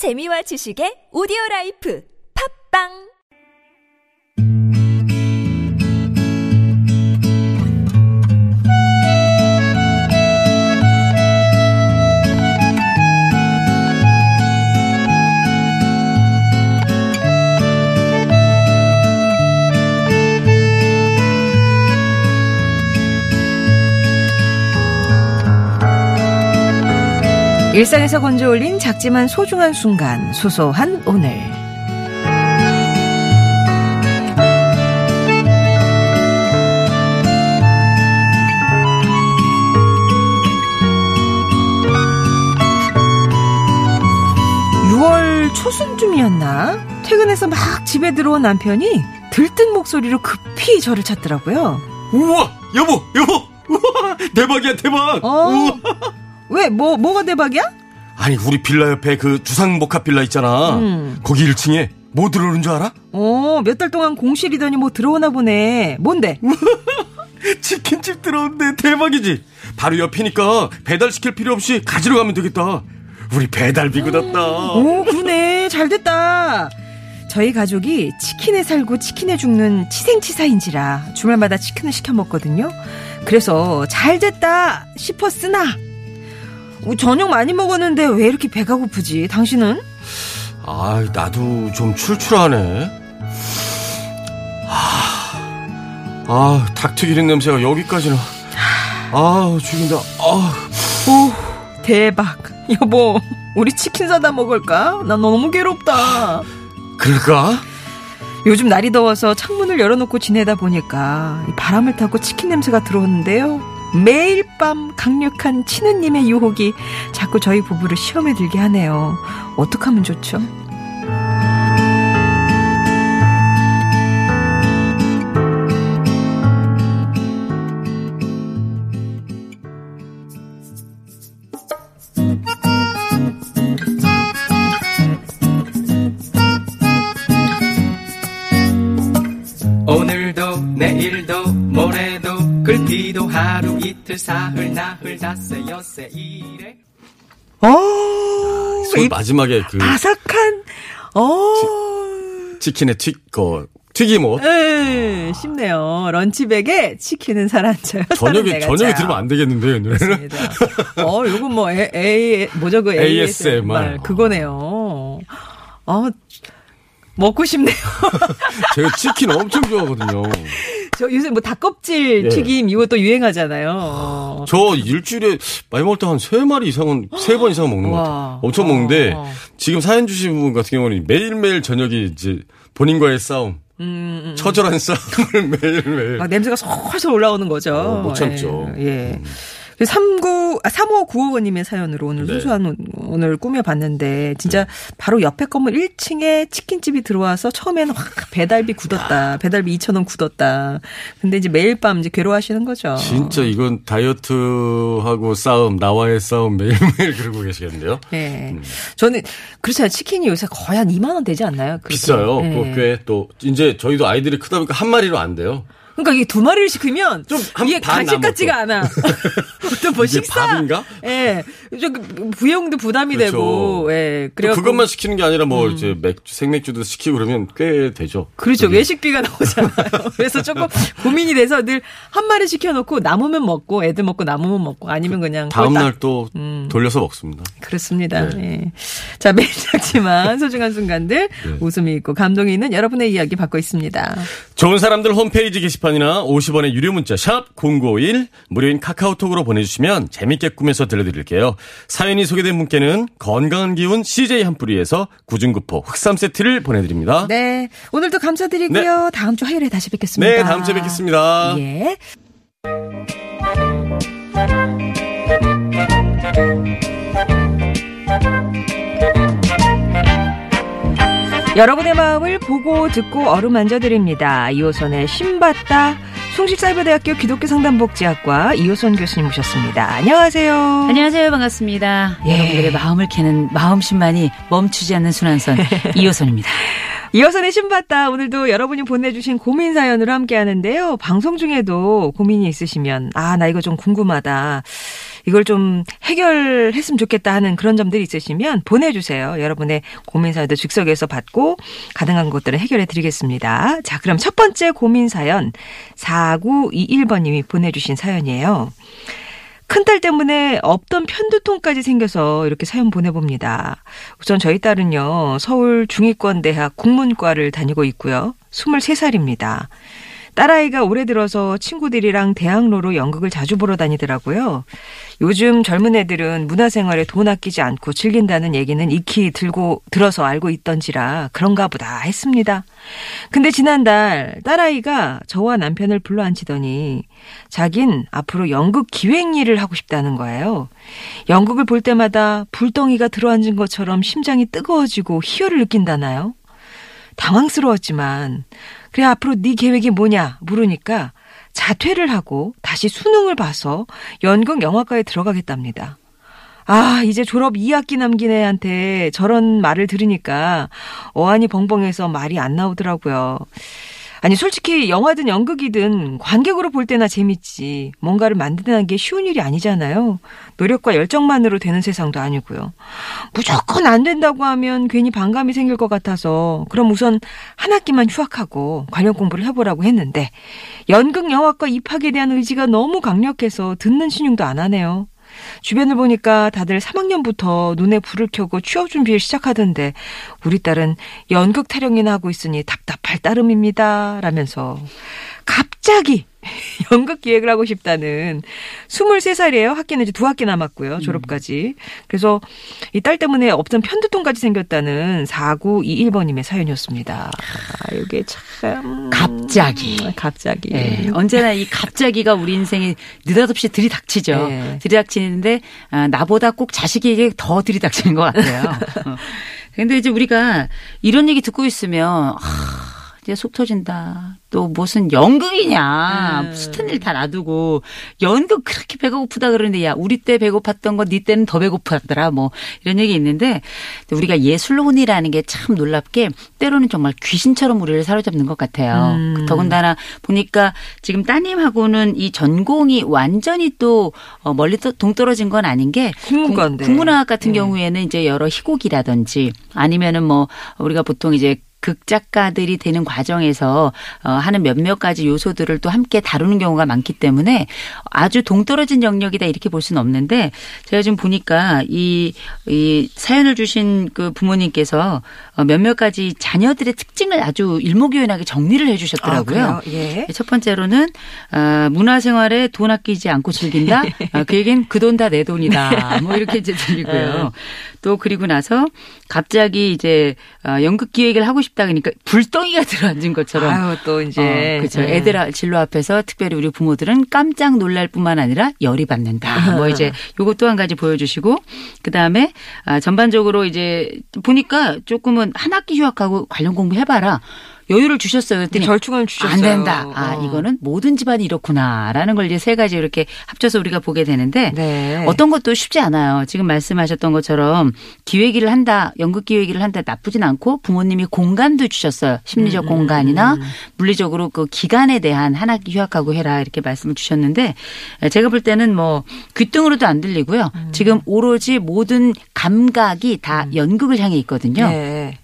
재미와 지식의 오디오 라이프. 팝빵 일상에서 건져 올린 작지만 소중한 순간, 소소한 오늘. 유월 초순쯤이었나? 퇴근해서 막 집에 들어온 남편이 들뜬 목소리로 급히 저를 찾더라고요. 우와 여보 여보 우와 대박이야 대박 어? 우와. 왜, 뭐, 뭐가 대박이야? 아니 우리 빌라 옆에 그 주상복합 빌라 있잖아 음. 거기 1층에 뭐 들어오는 줄 알아? 어, 몇 달 동안 공실이더니 뭐 들어오나 보네. 뭔데? 치킨집 들어온대 대박이지 바로 옆이니까 배달시킬 필요 없이 가지러 가면 되겠다 우리 배달비 굳었다 오, 그러네. 잘 됐다. 저희 가족이 치킨에 살고 치킨에 죽는 치생치사인지라 주말마다 치킨을 시켜 먹거든요. 그래서 잘 됐다 싶었으나 어, 저녁 많이 먹었는데 왜 이렇게 배가 고프지? 당신은? 아 나도 좀 출출하네 아, 아 닭튀기는 냄새가 여기까지나 아 죽인다 아 오, 대박. 여보, 우리 치킨 사다 먹을까? 나 너무 괴롭다. 그럴까? 요즘 날이 더워서 창문을 열어놓고 지내다 보니까 이 바람을 타고 치킨 냄새가 들어오는데요. 매일 밤 강력한 치느님의 유혹이 자꾸 저희 부부를 시험에 들게 하네요. 어떡하면 좋죠? 오늘도 내일도 모레도 글피 도 하루 이틀 사흘 나흘 닷새 엿새 이래 어, 소이 마지막에 그 바삭한, 어, 치킨의 튀, 그, 튀김옷. 에, 쉽네요. 런치백에 치킨은 살안쪄요. 저녁에, 저녁에 들으면 안 되겠는데요? 그렇습니다. 어, 요건 뭐, A, A, 뭐죠, 그 ASMR. ASMR. 그거네요. 어, 먹고 싶네요. 제가 치킨 엄청 좋아하거든요. 저 요새 뭐 닭껍질 예. 튀김 이것도 유행하잖아요. 어. 저 일주일에 많이 먹을 때 한 세 마리 이상은, 세 번 이상 먹는 것 와. 같아요. 엄청 먹는데, 어. 지금 사연 주신 분 같은 경우는 매일매일 저녁에 이제 본인과의 싸움, 음, 처절한 싸움을 매일매일. 막 냄새가 솔솔 올라오는 거죠. 어, 못 참죠. 예. 예. 39, 아, 3595번님의 사연으로 오늘 네. 소소한 오- 오늘 꾸며봤는데, 진짜 바로 옆에 건물 1층에 치킨집이 들어와서 처음에는 확 배달비 굳었다. 배달비 2,000원 굳었다. 근데 이제 매일 밤 이제 괴로워하시는 거죠. 진짜 이건 다이어트하고 싸움, 나와의 싸움 매일매일 그러고 계시겠는데요? 예. 저는, 그렇잖아요. 치킨이 요새 거의 한 2만원 되지 않나요? 그렇게. 비싸요. 예. 그거 꽤 또, 이제 저희도 아이들이 크다 보니까 한 마리로 안 돼요. 그러니까 이게 두 마리를 시키면 좀한 이게 반 간식 같지가 않아. 어떤 뭐 식사 밥인가? 예. 좀 부용도 부담이 그렇죠. 되고 예. 또 그래 그것만 시키는 게 아니라 뭐 이제 맥주, 생맥주도 시키고 그러면 꽤 되죠. 그렇죠. 그게. 외식비가 나오잖아요. 그래서 조금 고민이 돼서 늘 한 마리 시켜놓고 남으면 먹고 애들 먹고 남으면 먹고 아니면 그냥 다음날 꼴딱. 또 음. 돌려서 먹습니다. 그렇습니다. 네. 예. 자, 매일 작지만 소중한 순간들 네. 웃음이 있고 감동이 있는 여러분의 이야기 받고 있습니다. 좋은 사람들 홈페이지 게시판 이나 50원의 유료 문자 샵 0951 무료인 카카오톡으로 보내주시면 재밌게 꾸며서 들려드릴게요. 사연이 소개된 분께는 건강한 기운 CJ 한 뿌리에서 구중구포 흑삼 세트를 보내드립니다. 네. 오늘도 감사드리고요. 다음 주 화요일에 다시 뵙겠습니다. 네, 다음 주에 뵙겠습니다. 예. 여러분의 마음을 보고 듣고 어루만져 드립니다. 2호선의 신받다 숭실사이버대학교 기독교 상담복지학과 이호선 교수님 모셨습니다. 안녕하세요. 안녕하세요. 반갑습니다. 예. 여러분들의 마음을 캐는 마음심만이 멈추지 않는 순환선 이호선입니다. 이호선의 신받다 오늘도 여러분이 보내주신 고민 사연으로 함께 하는데요. 방송 중에도 고민이 있으시면 아 나 이거 좀 궁금하다. 이걸 좀 해결했으면 좋겠다 하는 그런 점들이 있으시면 보내주세요. 여러분의 고민 사연도 즉석에서 받고 가능한 것들은 해결해 드리겠습니다. 자, 그럼 첫 번째 고민 사연 4921번님이 보내주신 사연이에요. 큰딸 때문에 없던 편두통까지 생겨서 이렇게 사연 보내봅니다. 우선 저희 딸은요, 서울 중위권 대학 국문과를 다니고 있고요. 23살입니다. 딸아이가 올해 들어서 친구들이랑 대학로로 연극을 자주 보러 다니더라고요. 요즘 젊은 애들은 문화생활에 돈 아끼지 않고 즐긴다는 얘기는 익히 들고 들어서 알고 있던지라 그런가 보다 했습니다. 근데 지난달 딸아이가 저와 남편을 불러 앉히더니 자긴 앞으로 연극 기획 일을 하고 싶다는 거예요. 연극을 볼 때마다 불덩이가 들어앉은 것처럼 심장이 뜨거워지고 희열을 느낀다나요? 당황스러웠지만 그래 앞으로 네 계획이 뭐냐 물으니까 자퇴를 하고 다시 수능을 봐서 연극 영화과에 들어가겠답니다. 아, 이제 졸업 2학기 남긴 애한테 저런 말을 들으니까 어안이 벙벙해서 말이 안 나오더라고요. 아니, 솔직히 영화든 연극이든 관객으로 볼 때나 재밌지. 뭔가를 만든다는 게 쉬운 일이 아니잖아요. 노력과 열정만으로 되는 세상도 아니고요. 무조건 안 된다고 하면 괜히 반감이 생길 것 같아서 그럼 우선 한 학기만 휴학하고 관련 공부를 해보라고 했는데 연극 영화과 입학에 대한 의지가 너무 강력해서 듣는 신용도 안 하네요. 주변을 보니까 다들 3학년부터 눈에 불을 켜고 취업 준비를 시작하던데 우리 딸은 연극 타령이나 하고 있으니 답답할 따름입니다. 라면서 갑자기 연극 기획을 하고 싶다는 23살이에요. 학기는 이제 두 학기 남았고요. 졸업까지. 그래서 이 딸 때문에 없던 편두통까지 생겼다는 4921번님의 사연이었습니다. 아, 이게 참. 갑자기. 음, 갑자기. 예, 언제나 이 갑자기가 우리 인생에 느닷없이 들이닥치죠. 네. 들이닥치는데 아, 나보다 꼭 자식에게 더 들이닥치는 것 같아요. 어. 근데 이제 우리가 이런 얘기 듣고 있으면 아, 이제 속 터진다. 또 무슨 연극이냐. 음. 스탄 일다 놔두고 연극 그렇게 배가 고프다 그러는데 야 우리 때 배고팠던 거 네 때는 더 배고팠더라. 뭐 이런 얘기 있는데 우리가 예술혼이라는 게 참 놀랍게 때로는 정말 귀신처럼 우리를 사로잡는 것 같아요. 음. 더군다나 보니까 지금 따님하고는 이 전공이 완전히 또 어, 멀리 떠- 동떨어진 건 아닌 게 국문과인데. 국문학 같은 네. 경우에는 이제 여러 희곡이라든지 아니면은 뭐 우리가 보통 이제 극작가들이 되는 과정에서 어, 하는 몇몇 가지 요소들을 또 함께 다루는 경우가 많기 때문에 아주 동떨어진 영역이다 이렇게 볼 수는 없는데 제가 지금 보니까 이, 이 사연을 주신 그 부모님께서 어, 몇몇 가지 자녀들의 특징을 아주 일목요연하게 정리를 해 아, 주셨더라고요. 예. 첫 번째로는 어, 문화생활에 돈 아끼지 않고 즐긴다. 어, 그 얘기는 그돈 다 내 돈이다. 뭐 이렇게 이제 들리고요. 또 그리고 나서 갑자기 이제 어, 연극 기획을 하고 싶다 그러니까 불덩이가 들어앉은 것처럼 아유, 또 이제. 어, 그렇죠. 예. 애들 아- 진로 앞에서 특별히 우리 부모들은 깜짝 놀랄 뿐만 아니라 열이 받는다. 뭐 이제 또한 가지 보여주시고 그 다음에 아, 전반적으로 이제 보니까 조금은 한 학기 휴학하고 관련 공부 해봐라. 여유를 주셨어요. 그랬더니 절충을 주셨어요. 안 된다. 아 어. 이거는 모든 집안이 이렇구나라는 걸 이제 세 가지 이렇게 합쳐서 우리가 보게 되는데 네. 어떤 것도 쉽지 않아요. 지금 말씀하셨던 것처럼 기획일을 한다, 연극 기획일을 한다 나쁘진 않고 부모님이 공간도 주셨어요. 음, 심리적 공간이나 물리적으로 그 기간에 대한 한 학기 휴학하고 해라 이렇게 말씀을 주셨는데 제가 볼 때는 뭐 귀등으로도 안 들리고요. 음. 지금 오로지 모든 감각이 다 연극을 향해 있거든요. 네.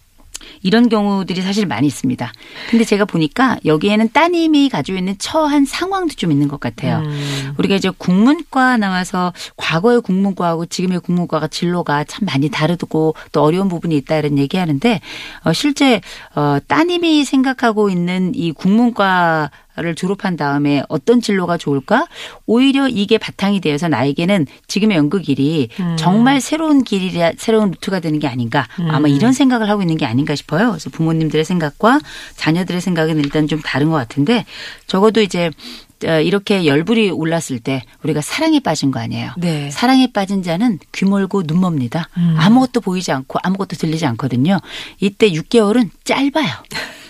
이런 경우들이 사실 많이 있습니다. 근데 제가 보니까 여기에는 따님이 가지고 있는 처한 상황도 좀 있는 것 같아요. 음. 우리가 이제 국문과 나와서 과거의 국문과하고 지금의 국문과가 진로가 참 많이 다르고 또 어려운 부분이 있다 이런 얘기하는데 어 실제 어 따님이 생각하고 있는 이 국문과 를 졸업한 다음에 어떤 진로가 좋을까? 오히려 이게 바탕이 되어서 나에게는 지금의 연극일이 정말 새로운 길이라 새로운 루트가 되는 게 아닌가. 아마 이런 생각을 하고 있는 게 아닌가 싶어요. 그래서 부모님들의 생각과 자녀들의 생각은 일단 좀 다른 것 같은데 적어도 이제 어, 이렇게 열불이 올랐을 때 우리가 사랑에 빠진 거 아니에요. 네. 사랑에 빠진 자는 귀멀고 눈멉니다. 아무것도 보이지 않고 아무것도 들리지 않거든요. 이때 6개월은 짧아요.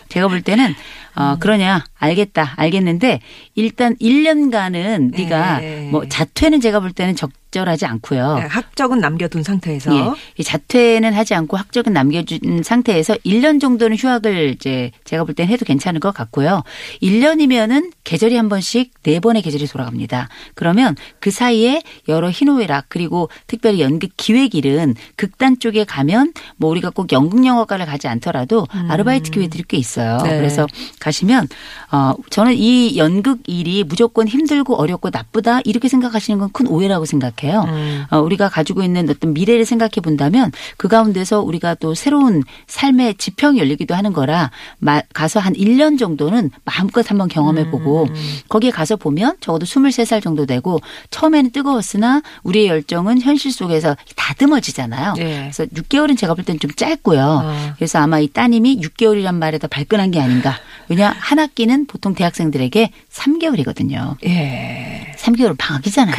제가 볼 때는 어 그러냐? 알겠다. 알겠는데 일단 1년간은 네가 네. 뭐 자퇴는 제가 볼 때는 적 적절하지 않고요. 네, 학적은 남겨둔 상태에서 예. 이 자퇴는 하지 않고 학적은 남겨준 상태에서 1년 정도는 휴학을 이제 제가 볼 땐 해도 괜찮을 것 같고요. 1년이면은 계절이 한 번씩 네 번의 계절이 돌아갑니다. 그러면 그 사이에 여러 희노애락 그리고 특별히 연극 기획일은 극단 쪽에 가면 뭐 우리가 꼭 연극 영화과를 가지 않더라도 아르바이트 기회들이 꽤 있어요. 네. 그래서 가시면 어 저는 이 연극 일이 무조건 힘들고 어렵고 나쁘다 이렇게 생각하시는 건 큰 오해라고 생각해요. 음. 어, 우리가 가지고 있는 어떤 미래를 생각해 본다면 그 가운데서 우리가 또 새로운 삶의 지평이 열리기도 하는 거라 마- 가서 한 1년 정도는 마음껏 한번 경험해 보고 음. 거기에 가서 보면 적어도 23살 정도 되고 처음에는 뜨거웠으나 우리의 열정은 현실 속에서 다듬어지잖아요. 예. 그래서 6개월은 제가 볼땐좀 짧고요. 어. 그래서 아마 이 따님이 6개월이란 말에 더 발끈한 게 아닌가. 왜냐 한 학기는 보통 대학생들에게 3개월이거든요. 예. 3개월 방학이잖아요.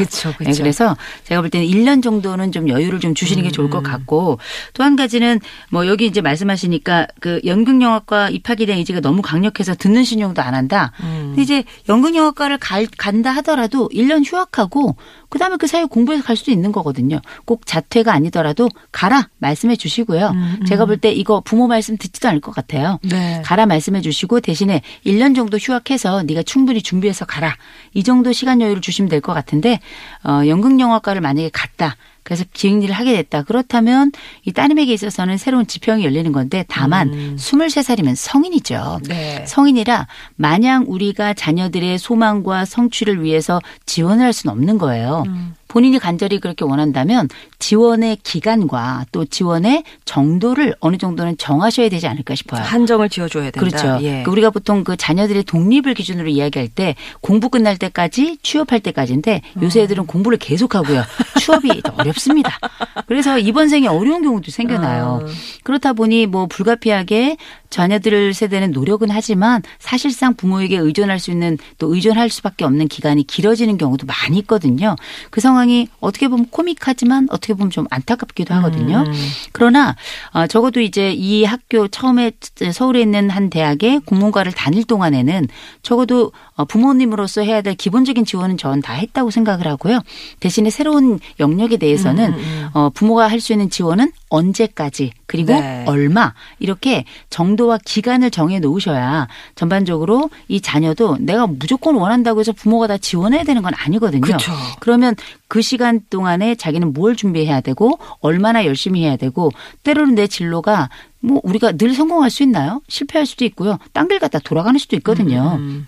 네, 그래서 제가 볼 때는 1년 정도는 좀 여유를 좀 주시는 게 음. 좋을 것 같고 또 한 가지는 뭐 여기 이제 말씀하시니까 그 연극영화과 입학에 대한 의지가 너무 강력해서 듣는 신용도 안 한다. 음. 근데 이제 연극영화과를 갈, 간다 하더라도 1년 휴학하고 그다음에 그 사이에 공부해서 갈 수도 있는 거거든요. 꼭 자퇴가 아니더라도 가라 말씀해 주시고요. 음, 제가 볼 때 이거 부모 말씀 듣지도 않을 것 같아요. 네. 가라 말씀해 주시고 대신에 1년 정도 휴학해서 네가 충분히 준비해서 가라. 이 정도 시간 여유를 주시면 될 것 같은데 어 연극 영화과를 만약에 갔다. 그래서 기획일을 하게 됐다. 그렇다면 이 따님에게 있어서는 새로운 지평이 열리는 건데 다만 음. 23살이면 성인이죠. 네. 성인이라 마냥 우리가 자녀들의 소망과 성취를 위해서 지원을 할 수는 없는 거예요. 음. 본인이 간절히 그렇게 원한다면 지원의 기간과 또 지원의 정도를 어느 정도는 정하셔야 되지 않을까 싶어요. 한정을 지어줘야 된다. 그렇죠. 예. 그러니까 우리가 보통 그 자녀들의 독립을 기준으로 이야기할 때 공부 끝날 때까지 취업할 때까지인데 요새 애들은 공부를 계속하고요. 취업이 더 어렵습니다. 그래서 이번 생에 어려운 경우도 생겨나요. 아. 그렇다 보니 뭐 불가피하게 자녀들 세대는 노력은 하지만 사실상 부모에게 의존할 수 있는 또 의존할 수밖에 없는 기간이 길어지는 경우도 많이 있거든요. 그 상황 이 어떻게 보면 코믹하지만 어떻게 보면 좀 안타깝기도 하거든요. 음. 그러나 어, 적어도 이제 이 학교 처음에 서울에 있는 한 대학의 국문과를 다닐 동안에는 적어도 어, 부모님으로서 해야 될 기본적인 지원은 전 다 했다고 생각을 하고요. 대신에 새로운 영역에 대해서는 음, 어, 부모가 할 수 있는 지원은 언제까지 그리고 네. 얼마 이렇게 정도와 기간을 정해 놓으셔야 전반적으로 이 자녀도 내가 무조건 원한다고 해서 부모가 다 지원해야 되는 건 아니거든요. 그쵸. 그러면 그 시간 동안에 자기는 뭘 준비해야 되고 얼마나 열심히 해야 되고 때로는 내 진로가 뭐 우리가 늘 성공할 수 있나요? 실패할 수도 있고요. 딴 길 갔다 돌아가는 수도 있거든요. 음.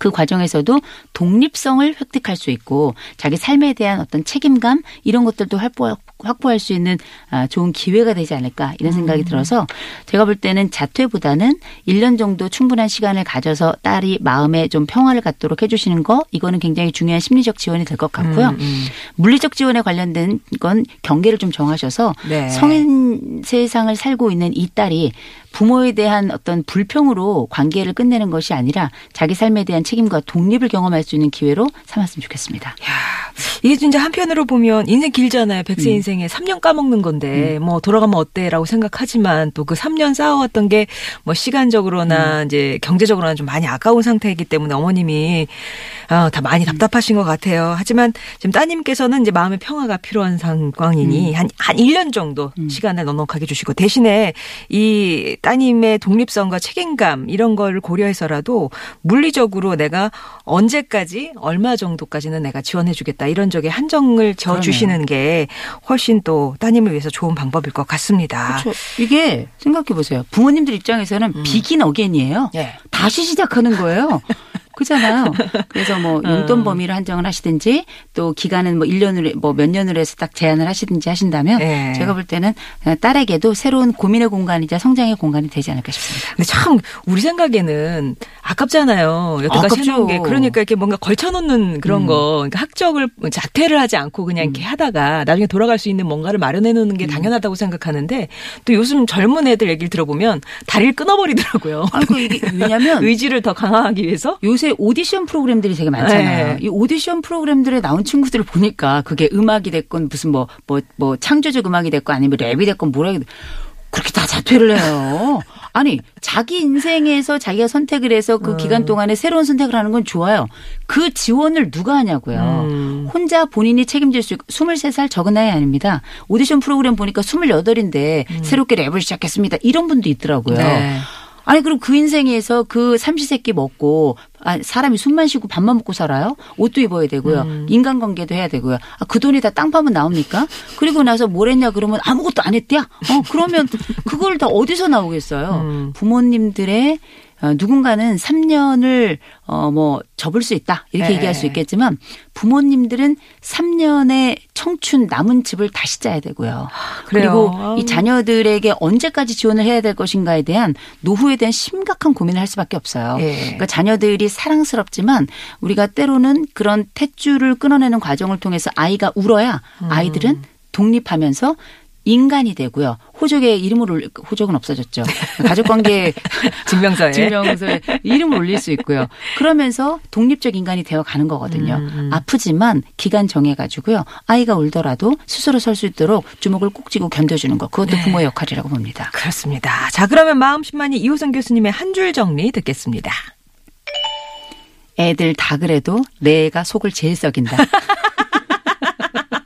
그 과정에서도 독립성을 획득할 수 있고 자기 삶에 대한 어떤 책임감 이런 것들도 확보, 확보할 수 있는 아, 좋은 기회가 되지 않을까 이런 생각이 들어서 제가 볼 때는 자퇴보다는 1년 정도 충분한 시간을 가져서 딸이 마음에 좀 평화를 갖도록 해주시는 거 이거는 굉장히 중요한 심리적 지원이 될 것 같고요. 음, 음. 물리적 지원에 관련된 건 경계를 좀 정하셔서 네. 성인 세상을 살고 있는 이 딸이 부모에 대한 어떤 불평으로 관계를 끝내는 것이 아니라 자기 삶에 대한 책임과 독립을 경험할 수 있는 기회로 삼았으면 좋겠습니다. 야, 이게 진짜 한편으로 보면 인생 길잖아요. 백세 음. 인생에 3년 까먹는 건데 뭐 돌아가면 어때라고 생각하지만 또 그 3년 쌓아왔던 게 뭐 시간적으로나 이제 경제적으로나 좀 많이 아까운 상태이기 때문에 어머님이 어, 다 많이 답답하신 것 같아요. 하지만 지금 따님께서는 이제 마음의 평화가 필요한 상황이니 한, 한 1년 정도 시간을 넉넉하게 주시고 대신에 이 따님의 독립성과 책임감 이런 걸 고려해서라도 물리적으로 내가 언제까지 얼마 정도까지는 내가 지원해 주겠다 이런 적에 한정을 져 주시는 게 훨씬 또 따님을 위해서 좋은 방법일 것 같습니다. 그렇죠. 이게 생각해 보세요. 부모님들 입장에서는 비긴 어겐이에요. 예. 다시 시작하는 거예요. 그잖아요. 그래서 뭐 용돈 범위를 한정을 하시든지 또 기간은 뭐 1년으로 뭐 몇 년으로 해서 딱 제한을 하시든지 하신다면 예. 제가 볼 때는 딸에게도 새로운 고민의 공간이자 성장의 공간이 되지 않을까 싶습니다. 근데 참 우리 생각에는 아깝잖아요. 여태까지 아깝죠. 해놓은 게 그러니까 이렇게 뭔가 걸쳐놓는 그런 음. 거, 그러니까 학적을 자퇴를 하지 않고 그냥 이렇게 하다가 나중에 돌아갈 수 있는 뭔가를 마련해 놓는 음. 게 당연하다고 생각하는데 또 요즘 젊은 애들 얘기를 들어보면 다리를 끊어버리더라고요. 아이고 이게 왜냐면 의지를 더 강화하기 위해서. 요새 오디션 프로그램들이 되게 많잖아요. 네. 이 오디션 프로그램들에 나온 친구들을 보니까 그게 음악이 됐건 무슨 뭐 뭐 뭐 창조적 음악이 됐건 아니면 랩이 됐건 뭐라 해도 그렇게 다 자퇴를 해요. 아니 자기 인생에서 자기가 선택을 해서 그 기간 동안에 새로운 선택을 하는 건 좋아요. 그 지원을 누가 하냐고요. 음. 혼자 본인이 책임질 수 있고 23살 적은 나이 아닙니다. 오디션 프로그램 보니까 28인데 새롭게 랩을 시작했습니다. 이런 분도 있더라고요. 네. 아니 그럼 그 인생에서 그 삼시세끼 먹고 아, 사람이 숨만 쉬고 밥만 먹고 살아요? 옷도 입어야 되고요. 음. 인간관계도 해야 되고요. 아, 그 돈이 다 땅 파면 나옵니까? 그리고 나서 뭘 했냐 그러면 아무것도 안 했대야? 어 그러면 그걸 다 어디서 나오겠어요? 음. 부모님들의 어, 누군가는 3년을 어 뭐 접을 수 있다 이렇게 네. 얘기할 수 있겠지만 부모님들은 3년의 청춘 남은 집을 다시 짜야 되고요. 그래요. 그리고 이 자녀들에게 언제까지 지원을 해야 될 것인가에 대한 노후에 대한 심각한 고민을 할 수밖에 없어요. 예. 그러니까 자녀들이 사랑스럽지만 우리가 때로는 그런 탯줄을 끊어내는 과정을 통해서 아이가 울어야 아이들은 독립하면서 인간이 되고요. 호적에 이름을 올 호적은 없어졌죠. 가족관계 증명서에. 증명서에 이름을 올릴 수 있고요. 그러면서 독립적 인간이 되어 가는 거거든요. 음, 아프지만 기간 정해 가지고요. 아이가 울더라도 스스로 설 수 있도록 주먹을 꼭 쥐고 견뎌주는 것. 그것도 네. 부모의 역할이라고 봅니다. 그렇습니다. 자, 그러면 마음심만이 이호선 교수님의 한 줄 정리 듣겠습니다. 애들 다 그래도 내 애가 속을 제일 썩인다.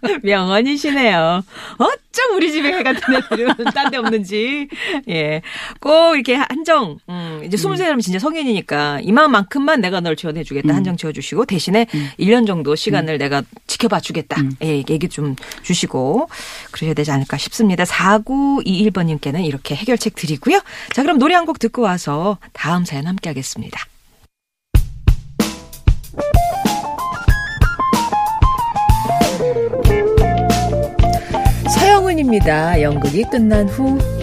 명언이시네요. 어쩜 우리 집에 애 같은 애들은 딴 데 없는지. 예. 꼭 이렇게 한정, 음, 이제 23살이면 진짜 성인이니까 이만큼만 내가 널 지원해주겠다. 한정 지어주시고 대신에 1년 정도 시간을 내가 지켜봐 주겠다. 예, 얘기 좀 주시고 그러셔야 되지 않을까 싶습니다. 4921번님께는 이렇게 해결책 드리고요. 자, 그럼 노래 한 곡 듣고 와서 다음 사연 함께 하겠습니다. 서영은입니다. 연극이 끝난 후.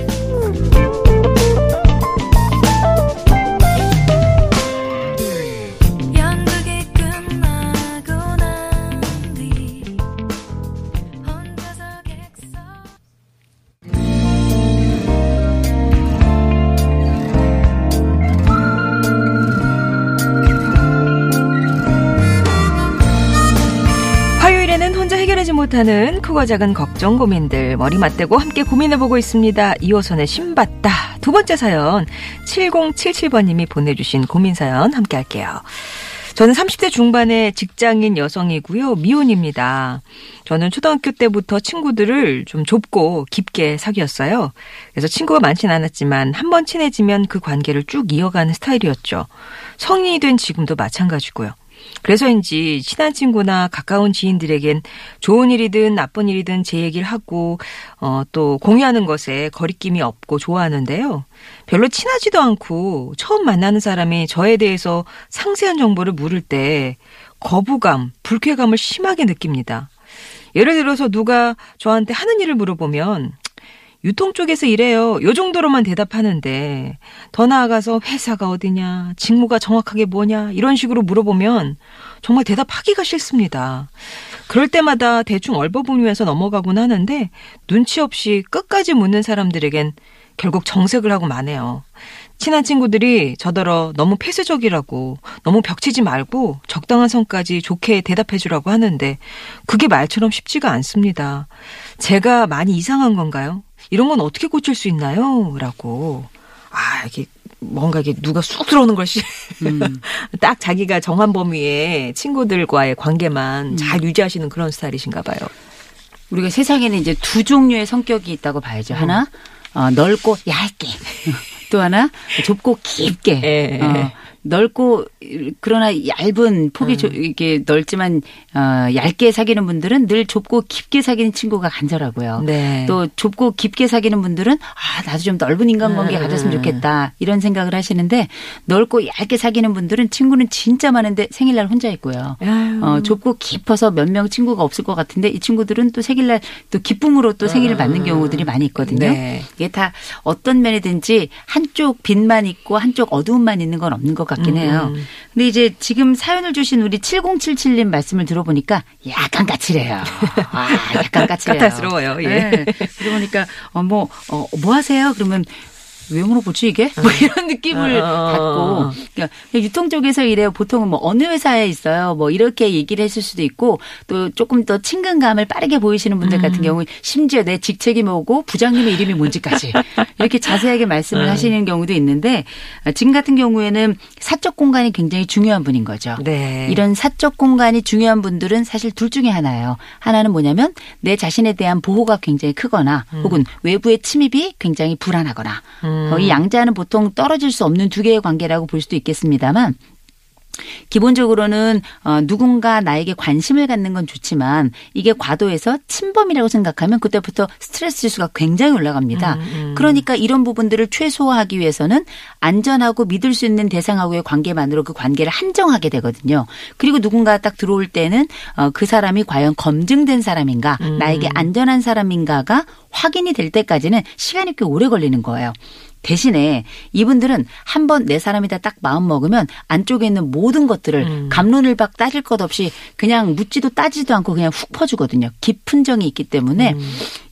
못하는 크고 작은 걱정 고민들 머리 맞대고 함께 고민해보고 있습니다. 2호선의 신받다. 두 번째 사연 7077번님이 보내주신 고민 사연 함께 할게요. 저는 30대 중반의 직장인 여성이고요. 미혼입니다. 저는 초등학교 때부터 친구들을 좀 좁고 깊게 사귀었어요. 그래서 친구가 많진 않았지만 한 번 친해지면 그 관계를 쭉 이어가는 스타일이었죠. 성인이 된 지금도 마찬가지고요. 그래서인지 친한 친구나 가까운 지인들에겐 좋은 일이든 나쁜 일이든 제 얘기를 하고 어, 또 공유하는 것에 거리낌이 없고 좋아하는데요. 별로 친하지도 않고 처음 만나는 사람이 저에 대해서 상세한 정보를 물을 때 거부감, 불쾌감을 심하게 느낍니다. 예를 들어서 누가 저한테 하는 일을 물어보면 유통 쪽에서 일해요. 요 정도로만 대답하는데 더 나아가서 회사가 어디냐, 직무가 정확하게 뭐냐 이런 식으로 물어보면 정말 대답하기가 싫습니다. 그럴 때마다 대충 얼버무리면서 넘어가곤 하는데 눈치 없이 끝까지 묻는 사람들에겐 결국 정색을 하고 마네요. 친한 친구들이 저더러 너무 폐쇄적이라고 너무 벽치지 말고 적당한 선까지 좋게 대답해 주라고 하는데 그게 말처럼 쉽지가 않습니다. 제가 많이 이상한 건가요? 이런 건 어떻게 고칠 수 있나요? 라고. 아, 이게 뭔가 이게 누가 쑥 들어오는 것이 딱 자기가 정한 범위에 친구들과의 관계만 잘 유지하시는 그런 스타일이신가 봐요. 우리가 세상에는 이제 두 종류의 성격이 있다고 봐야죠. 하나 어, 넓고 얇게, 또 하나 좁고 깊게. 예. 어, 넓고 그러나 얇은 폭이 조- 이게 넓지만 어, 얇게 사귀는 분들은 늘 좁고 깊게 사귀는 친구가 간절하고요. 네. 또 좁고 깊게 사귀는 분들은 아 나도 좀 넓은 인간관계 음. 가졌으면 좋겠다 이런 생각을 하시는데 넓고 얇게 사귀는 분들은 친구는 진짜 많은데 생일날 혼자 있고요. 어, 좁고 깊어서 몇 명 친구가 없을 것 같은데 이 친구들은 또 생일날 또 기쁨으로 또 생일을 맞는 경우들이 많이 있거든요. 아. 네. 이게 다 어떤 면이든지 한쪽 빛만 있고 한쪽 어두움만 있는 건 없는 것 같긴 해요. 음. 근데 이제 지금 사연을 주신 우리 7077님 말씀을 들어보니까 약간 까칠해요. 아, 약간 까칠해요. 까탈스러워요. 예. 네. 그러고 보니까 어, 뭐, 어, 뭐 하세요? 그러면 왜 물어보지 이게? 뭐 이런 느낌을 어, 어, 받고 어. 그러니까 유통 쪽에서 이래요. 보통은 뭐 어느 회사에 있어요. 뭐 이렇게 얘기를 했을 수도 있고 또 조금 더 친근감을 빠르게 보이시는 분들 음. 같은 경우 심지어 내 직책이 뭐고 부장님의 이름이 뭔지까지 이렇게 자세하게 말씀을 네. 하시는 경우도 있는데 아, 지금 같은 경우에는 사적 공간이 굉장히 중요한 분인 거죠. 네. 이런 사적 공간이 중요한 분들은 사실 둘 중에 하나예요. 하나는 뭐냐면 내 자신에 대한 보호가 굉장히 크거나 혹은 외부의 침입이 굉장히 불안하거나 어, 이 양자는 보통 떨어질 수 없는 두 개의 관계라고 볼 수도 있겠습니다만 기본적으로는 어, 누군가 나에게 관심을 갖는 건 좋지만 이게 과도해서 침범이라고 생각하면 그때부터 스트레스 지수가 굉장히 올라갑니다. 그러니까 이런 부분들을 최소화하기 위해서는 안전하고 믿을 수 있는 대상하고의 관계만으로 그 관계를 한정하게 되거든요. 그리고 누군가 딱 들어올 때는 어, 그 사람이 과연 검증된 사람인가, 나에게 안전한 사람인가가 확인이 될 때까지는 시간이 꽤 오래 걸리는 거예요. 대신에 이분들은 한 번 내 사람이다 딱 마음 먹으면 안쪽에 있는 모든 것들을 감론을 박 따질 것 없이 그냥 묻지도 따지도 않고 그냥 훅 퍼주거든요. 깊은 정이 있기 때문에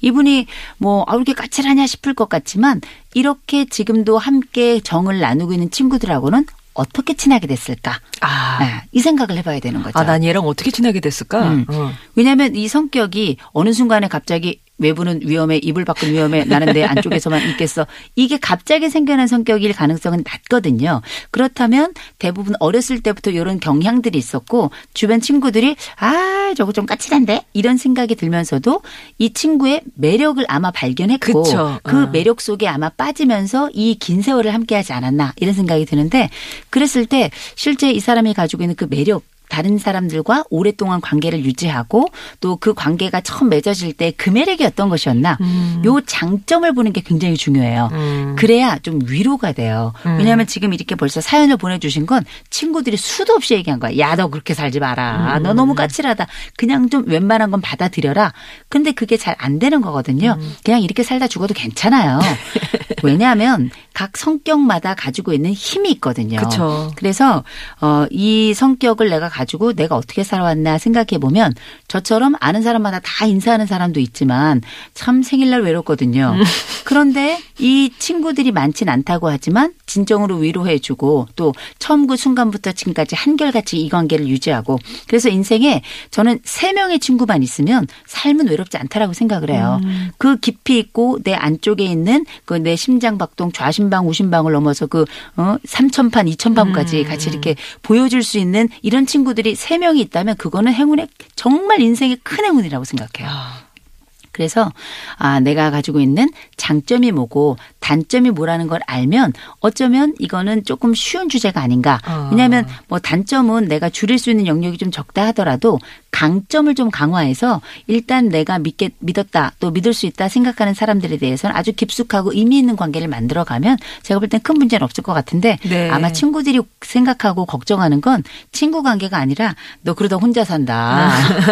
이분이 뭐 아, 왜 이렇게 까칠하냐 싶을 것 같지만 이렇게 지금도 함께 정을 나누고 있는 친구들하고는 어떻게 친하게 됐을까? 아. 네, 이 생각을 해봐야 되는 거죠. 아, 난 얘랑 어떻게 친하게 됐을까? 음. 어. 왜냐하면 이 성격이 어느 순간에 갑자기 외부는 위험해, 이불 밖은 위험해, 나는 내 안쪽에서만 있겠어. 이게 갑자기 생겨난 성격일 가능성은 낮거든요. 그렇다면 대부분 어렸을 때부터 이런 경향들이 있었고 주변 친구들이 아 저거 좀 까칠한데 이런 생각이 들면서도 이 친구의 매력을 아마 발견했고 그쵸. 그 어. 매력 속에 아마 빠지면서 이 긴 세월을 함께하지 않았나 이런 생각이 드는데 그랬을 때 실제 이 사람이 가지고 있는 그 매력 다른 사람들과 오랫동안 관계를 유지하고 또 그 관계가 처음 맺어질 때 그 매력이 어떤 것이었나 요 장점을 보는 게 굉장히 중요해요. 음. 그래야 좀 위로가 돼요. 왜냐하면 지금 이렇게 벌써 사연을 보내주신 건 친구들이 수도 없이 얘기한 거야. 야 너 그렇게 살지 마라. 너 너무 까칠하다. 그냥 좀 웬만한 건 받아들여라. 근데 그게 잘 안 되는 거거든요. 그냥 이렇게 살다 죽어도 괜찮아요. 왜냐하면 각 성격마다 가지고 있는 힘이 있거든요. 그쵸. 그래서 어, 이 성격을 내가 가지고 내가 어떻게 살아왔나 생각해 보면 저처럼 아는 사람마다 다 인사하는 사람도 있지만 참 생일날 외롭거든요. 그런데 이 친구들이 많진 않다고 하지만 진정으로 위로해주고 또 처음 그 순간부터 지금까지 한결같이 이 관계를 유지하고 그래서 인생에 저는 세 명의 친구만 있으면 삶은 외롭지 않다라고 생각을 해요. 그 깊이 있고 내 안쪽에 있는 그 내 심장 박동 좌심방 우심방을 넘어서 그 어, 3천판 2천판까지 같이 이렇게 보여줄 수 있는 이런 친구 들이 세 명이 있다면 그거는 행운의 정말 인생의 큰 행운이라고 생각해요. 그래서 아 내가 가지고 있는 장점이 뭐고 단점이 뭐라는 걸 알면 어쩌면 이거는 조금 쉬운 주제가 아닌가. 어. 왜냐하면 뭐 단점은 내가 줄일 수 있는 영역이 좀 적다 하더라도 강점을 좀 강화해서 일단 내가 믿게 믿었다 또 믿을 수 있다 생각하는 사람들에 대해서는 아주 깊숙하고 의미 있는 관계를 만들어 가면 제가 볼 땐 큰 문제는 없을 것 같은데 네. 아마 친구들이 생각하고 걱정하는 건 친구 관계가 아니라 너 그러다 혼자 산다.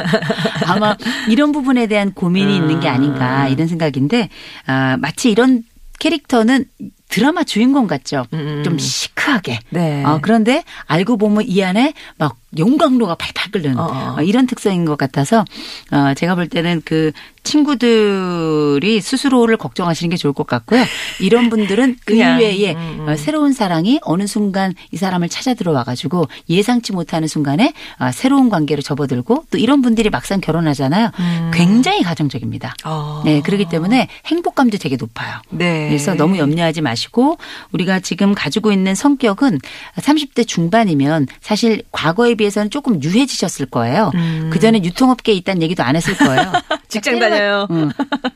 아마 이런 부분에 대한 고민이 있는 게 아닌가 이런 생각인데 아, 마치 이런 캐릭터는 드라마 주인공 같죠. 음. 좀 시크하게. 네. 어, 그런데 알고 보면 이 안에 막 용광로가 팔팔 끓는 어, 어. 어, 이런 특성인 것 같아서 어, 제가 볼 때는 그 친구들이 스스로를 걱정하시는 게 좋을 것 같고요. 이런 분들은 그냥, 의외에 음, 음. 어, 새로운 사랑이 어느 순간 이 사람을 찾아 들어와가지고 예상치 못하는 순간에 어, 새로운 관계로 접어들고 또 이런 분들이 막상 결혼하잖아요. 굉장히 가정적입니다. 어. 네, 그렇기 때문에 행복감도 되게 높아요. 네. 그래서 너무 염려하지 마시고 우리가 지금 가지고 있는 성격은 30대 중반이면 사실 과거에 비해서는 조금 유해지셨을 거예요. 그 전에 유통업계에 있다는 얘기도 안 했을 거예요. 직장 다 녀요. 응.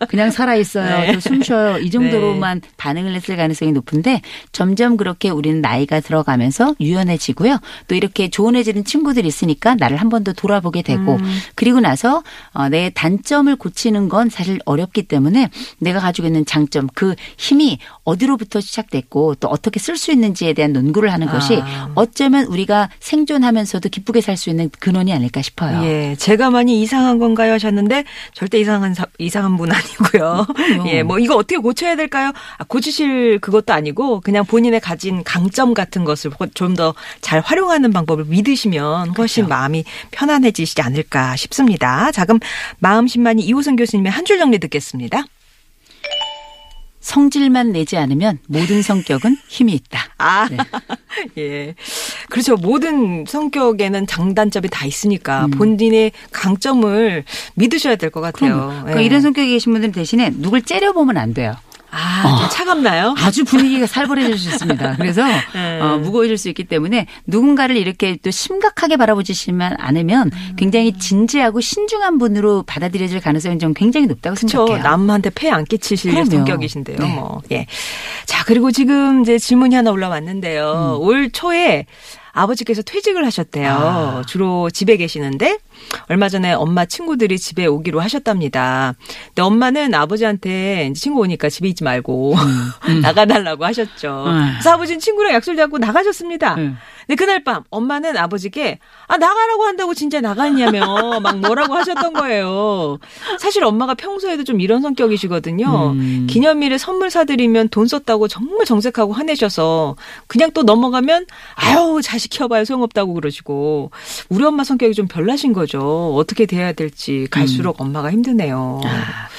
그냥 살아 있어요. 네. 또숨 쉬어요. 이 정도로만 반응을 했을 가능성이 높은데 점점 그렇게 우리는 나이가 들어가면서 유연해지고요. 또 이렇게 조언해주는 친구들이 있으니까 나를 한 번 더 돌아보게 되고 그리고 나서 어, 내 단점을 고치는 건 사실 어렵기 때문에 내가 가지고 있는 장점 그 힘이 어디로부터 시작됐고 또 어떻게 쓸 수 있는지에 대한 논구를 하는 것이 아. 어쩌면 우리가 생존하면서도 기쁘게 살 수 있는 근원이 아닐까 싶어요. 예, 제가 많이 이상한 건가요 하셨는데 절대 이상한 사- 이상한 분 아니고요. 그럼요. 예, 뭐 이거 어떻게 고쳐야 될까요? 아, 고치실 그것도 아니고 그냥 본인의 가진 강점 같은 것을 좀 더 잘 활용하는 방법을 믿으시면 훨씬 마음이 편안해지시지 않을까 싶습니다. 자, 그럼 마음 10만이 이호선 교수님의 한 줄 정리 듣겠습니다. 성질만 내지 않으면 모든 성격은 힘이 있다. 아, 네. 예. 그렇죠. 모든 성격에는 장단점이 다 있으니까 음. 본인의 강점을 믿으셔야 될 것 같아요. 그러니까 예. 이런 성격이 계신 분들은 대신에 누굴 째려보면 안 돼요. 아, 좀 차갑나요? 아주 분위기가 살벌해질 수 있습니다. 그래서 네. 어, 무거워질 수 있기 때문에 누군가를 이렇게 또 심각하게 바라보시면 않으면 굉장히 진지하고 신중한 분으로 받아들여질 가능성이 좀 굉장히 높다고 그렇죠. 생각해요. 남한테 폐 안 끼치실 그럼요. 성격이신데요. 네. 뭐. 예. 자, 그리고 지금 이제 질문이 하나 올라왔는데요. 음. 올 초에 아버지께서 퇴직을 하셨대요. 아. 주로 집에 계시는데 얼마 전에 엄마 친구들이 집에 오기로 하셨답니다. 근데 엄마는 아버지한테 친구 오니까 집에 있지 말고 나가달라고 하셨죠. 음. 그래서 아버지는 친구랑 약속 잡고 나가셨습니다. 음. 근데 그날 밤 엄마는 아버지께 아 나가라고 한다고 진짜 나갔냐며 막 뭐라고 하셨던 거예요. 사실 엄마가 평소에도 좀 이런 성격이시거든요. 음. 기념일에 선물 사드리면 돈 썼다고 정말 정색하고 화내셔서 그냥 또 넘어가면 아유 자식 키워봐야 소용없다고 그러시고 우리 엄마 성격이 좀 별나신 거죠. 어떻게 돼야 될지 갈수록 엄마가 힘드네요. 음. 아,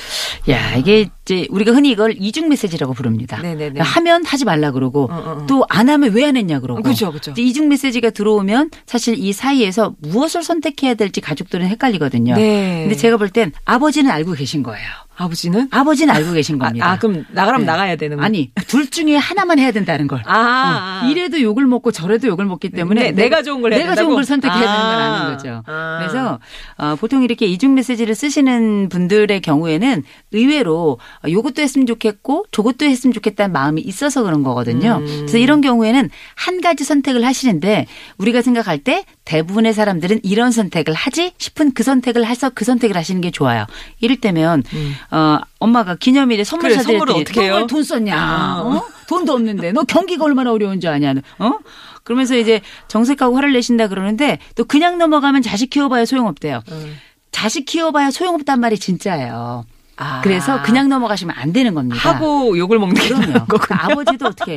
야, 이게 이제 우리가 흔히 이걸 이중 메시지라고 부릅니다. 네네네. 하면 하지 말라 그러고 어, 어, 어. 또안 하면 왜 안 했냐 그러고. 그죠. 이제 이중 메시지가 들어오면 사실 이 사이에서 무엇을 선택해야 될지 가족들은 헷갈리거든요. 네. 근데 제가 볼 땐 아버지는 알고 계신 거예요. 아버지는 아버지는 알고 계신 아, 겁니다. 아, 그럼 나가라면 네. 나가야 되는 거 아니 둘 중에 하나만 해야 된다는 걸. 아, 어, 이래도 욕을 먹고 저래도 욕을 먹기 때문에 네, 내가 좋은 걸 내가 된다고? 좋은 걸 선택해야 되는 건 아. 아는 거죠. 아. 그래서 어, 보통 이렇게 이중 메시지를 쓰시는 분들의 경우에는 의외로 어, 요것도 했으면 좋겠고 저것도 했으면 좋겠다는 마음이 있어서 그런 거거든요. 음. 그래서 이런 경우에는 한 가지 선택을 하시는데 우리가 생각할 때 대부분의 사람들은 이런 선택을 하지 싶은 그 선택을 해서 그 선택을 하시는 게 좋아요. 이를테면 어, 엄마가 기념일에 선물 음. 그래, 사드렸더니 선물을 어떻게 해요? 너돈 썼냐? 아. 어? 돈도 없는데 너 경기가 얼마나 어려운 줄 아냐? 어? 그러면서 이제 정색하고 화를 내신다 그러는데 또 그냥 넘어가면 자식 키워봐야 소용없대요. 음. 자식 키워봐야 소용없단 말이 진짜예요. 아. 그래서 그냥 넘어가시면 안 되는 겁니다. 하고 욕을 먹는 게 그럼요. 그러니까 아버지도 어떻게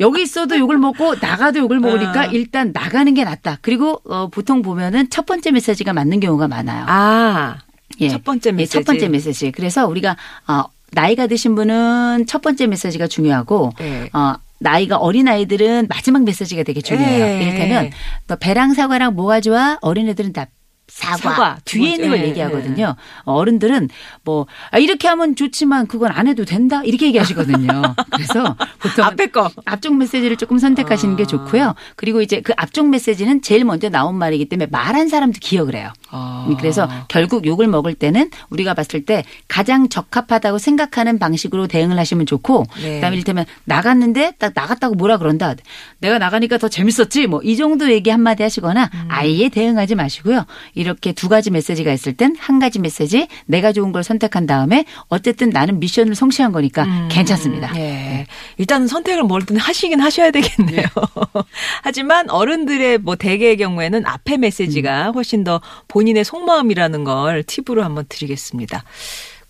여기 있어도 욕을 먹고 나가도 욕을 먹으니까 아. 일단 나가는 게 낫다. 그리고 어, 보통 보면은 첫 번째 메시지가 맞는 경우가 많아요. 아, 예. 첫 번째 예, 메시지. 첫 번째 메시지. 그래서 우리가 어, 나이가 드신 분은 첫 번째 메시지가 중요하고 네. 어, 나이가 어린 아이들은 마지막 메시지가 되게 중요해요. 예. 이를테면 너 배랑 사과랑 뭐가 좋아? 어린 애들은 다 사과, 사과, 두 뒤에 있는 걸 얘기하거든요. 어른들은 뭐 아, 이렇게 하면 좋지만 그건 안 해도 된다 이렇게 얘기하시거든요. 그래서 보통 앞에 거. 앞쪽 메시지를 조금 선택하시는 게 아. 좋고요. 그리고 이제 그 앞쪽 메시지는 제일 먼저 나온 말이기 때문에 말한 사람도 기억을 해요. 아. 음, 그래서 결국 욕을 먹을 때는 우리가 봤을 때 가장 적합하다고 생각하는 방식으로 대응을 하시면 좋고 네. 그다음에 이를테면 나갔는데 딱 나갔다고 뭐라 그런다. 내가 나가니까 더 재밌었지. 뭐 이 정도 얘기 한마디 하시거나 음. 아예 대응하지 마시고요. 이렇게 두 가지 메시지가 있을 땐 한 가지 메시지 내가 좋은 걸 선택한 다음에 어쨌든 나는 미션을 성취한 거니까 괜찮습니다. 예. 일단은 선택을 뭐든 하시긴 하셔야 되겠네요. 하지만 어른들의 뭐 대개의 경우에는 앞에 메시지가 음. 훨씬 더 본 인의 속마음이라는 걸 팁으로 한번 드리겠습니다.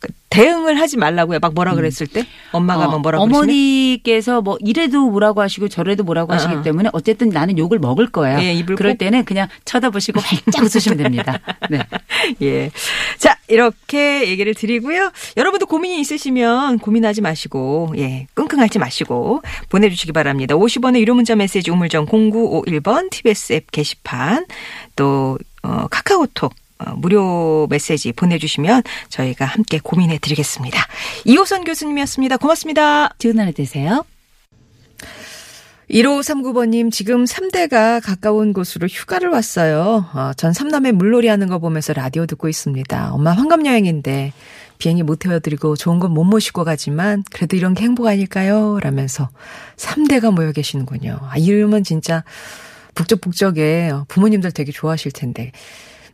그 대응을 하지 말라고요. 막 뭐라 그랬을 때 엄마가 막 뭐라고 그러시면 음. 어, 어머니께서 뭐 이래도 뭐라고 하시고 저래도 뭐라고 어, 하시기 어. 때문에 어쨌든 나는 욕을 먹을 거예요. 예, 그럴 꼭- 때는 그냥 쳐다보시고 활짝 웃으시면 됩니다. 네. 예. 자, 이렇게 얘기를 드리고요. 여러분도 고민이 있으시면 고민하지 마시고, 예, 끙끙 앓지 마시고 보내 주시기 바랍니다. 50원의 유료 문자 메시지 우물정 0951번 TBS 앱 게시판 또, 어, 카카오톡 어, 무료 메시지 보내주시면 저희가 함께 고민해 드리겠습니다. 이호선 교수님이었습니다. 고맙습니다. 좋은 하루 되세요. 1539번님, 지금 3대가 가까운 곳으로 휴가를 왔어요. 어, 전 삼남매 물놀이 하는 거 보면서 라디오 듣고 있습니다. 엄마 환갑여행인데 비행기 못 태워드리고 좋은 건 못 모시고 가지만 그래도 이런 게 행복 아닐까요? 라면서 3대가 모여 계시는군요. 아, 이러면 진짜 북적북적에 부모님들 되게 좋아하실 텐데.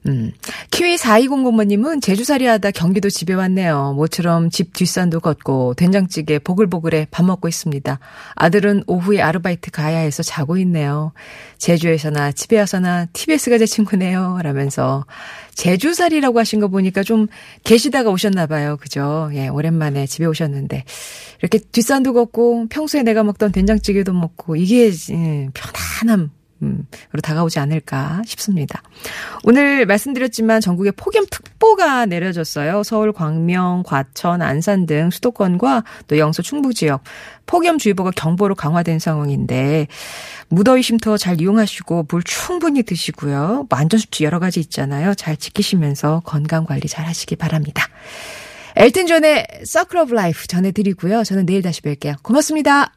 음. 키위 4200번님은 제주살이 하다 경기도 집에 왔네요. 모처럼 집 뒷산도 걷고 된장찌개 보글보글해 밥 먹고 있습니다. 아들은 오후에 아르바이트 가야 해서 자고 있네요. 제주에서나 집에 와서나 TBS가 제 친구네요. 라면서 제주살이라고 하신 거 보니까 좀 계시다가 오셨나 봐요. 그죠? 예, 오랜만에 집에 오셨는데 이렇게 뒷산도 걷고 평소에 내가 먹던 된장찌개도 먹고 이게 예, 편안함 음, 으로 다가오지 않을까 싶습니다. 오늘 말씀드렸지만 전국에 폭염특보가 내려졌어요. 서울, 광명, 과천, 안산 등 수도권과 또 영서 충북 지역 폭염주의보가 경보로 강화된 상황인데 무더위 쉼터 잘 이용하시고 물 충분히 드시고요. 뭐 안전수칙 여러 가지 있잖아요. 잘 지키시면서 건강 관리 잘 하시기 바랍니다. 엘튼 존의 Circle of Life 전해드리고요. 저는 내일 다시 뵐게요. 고맙습니다.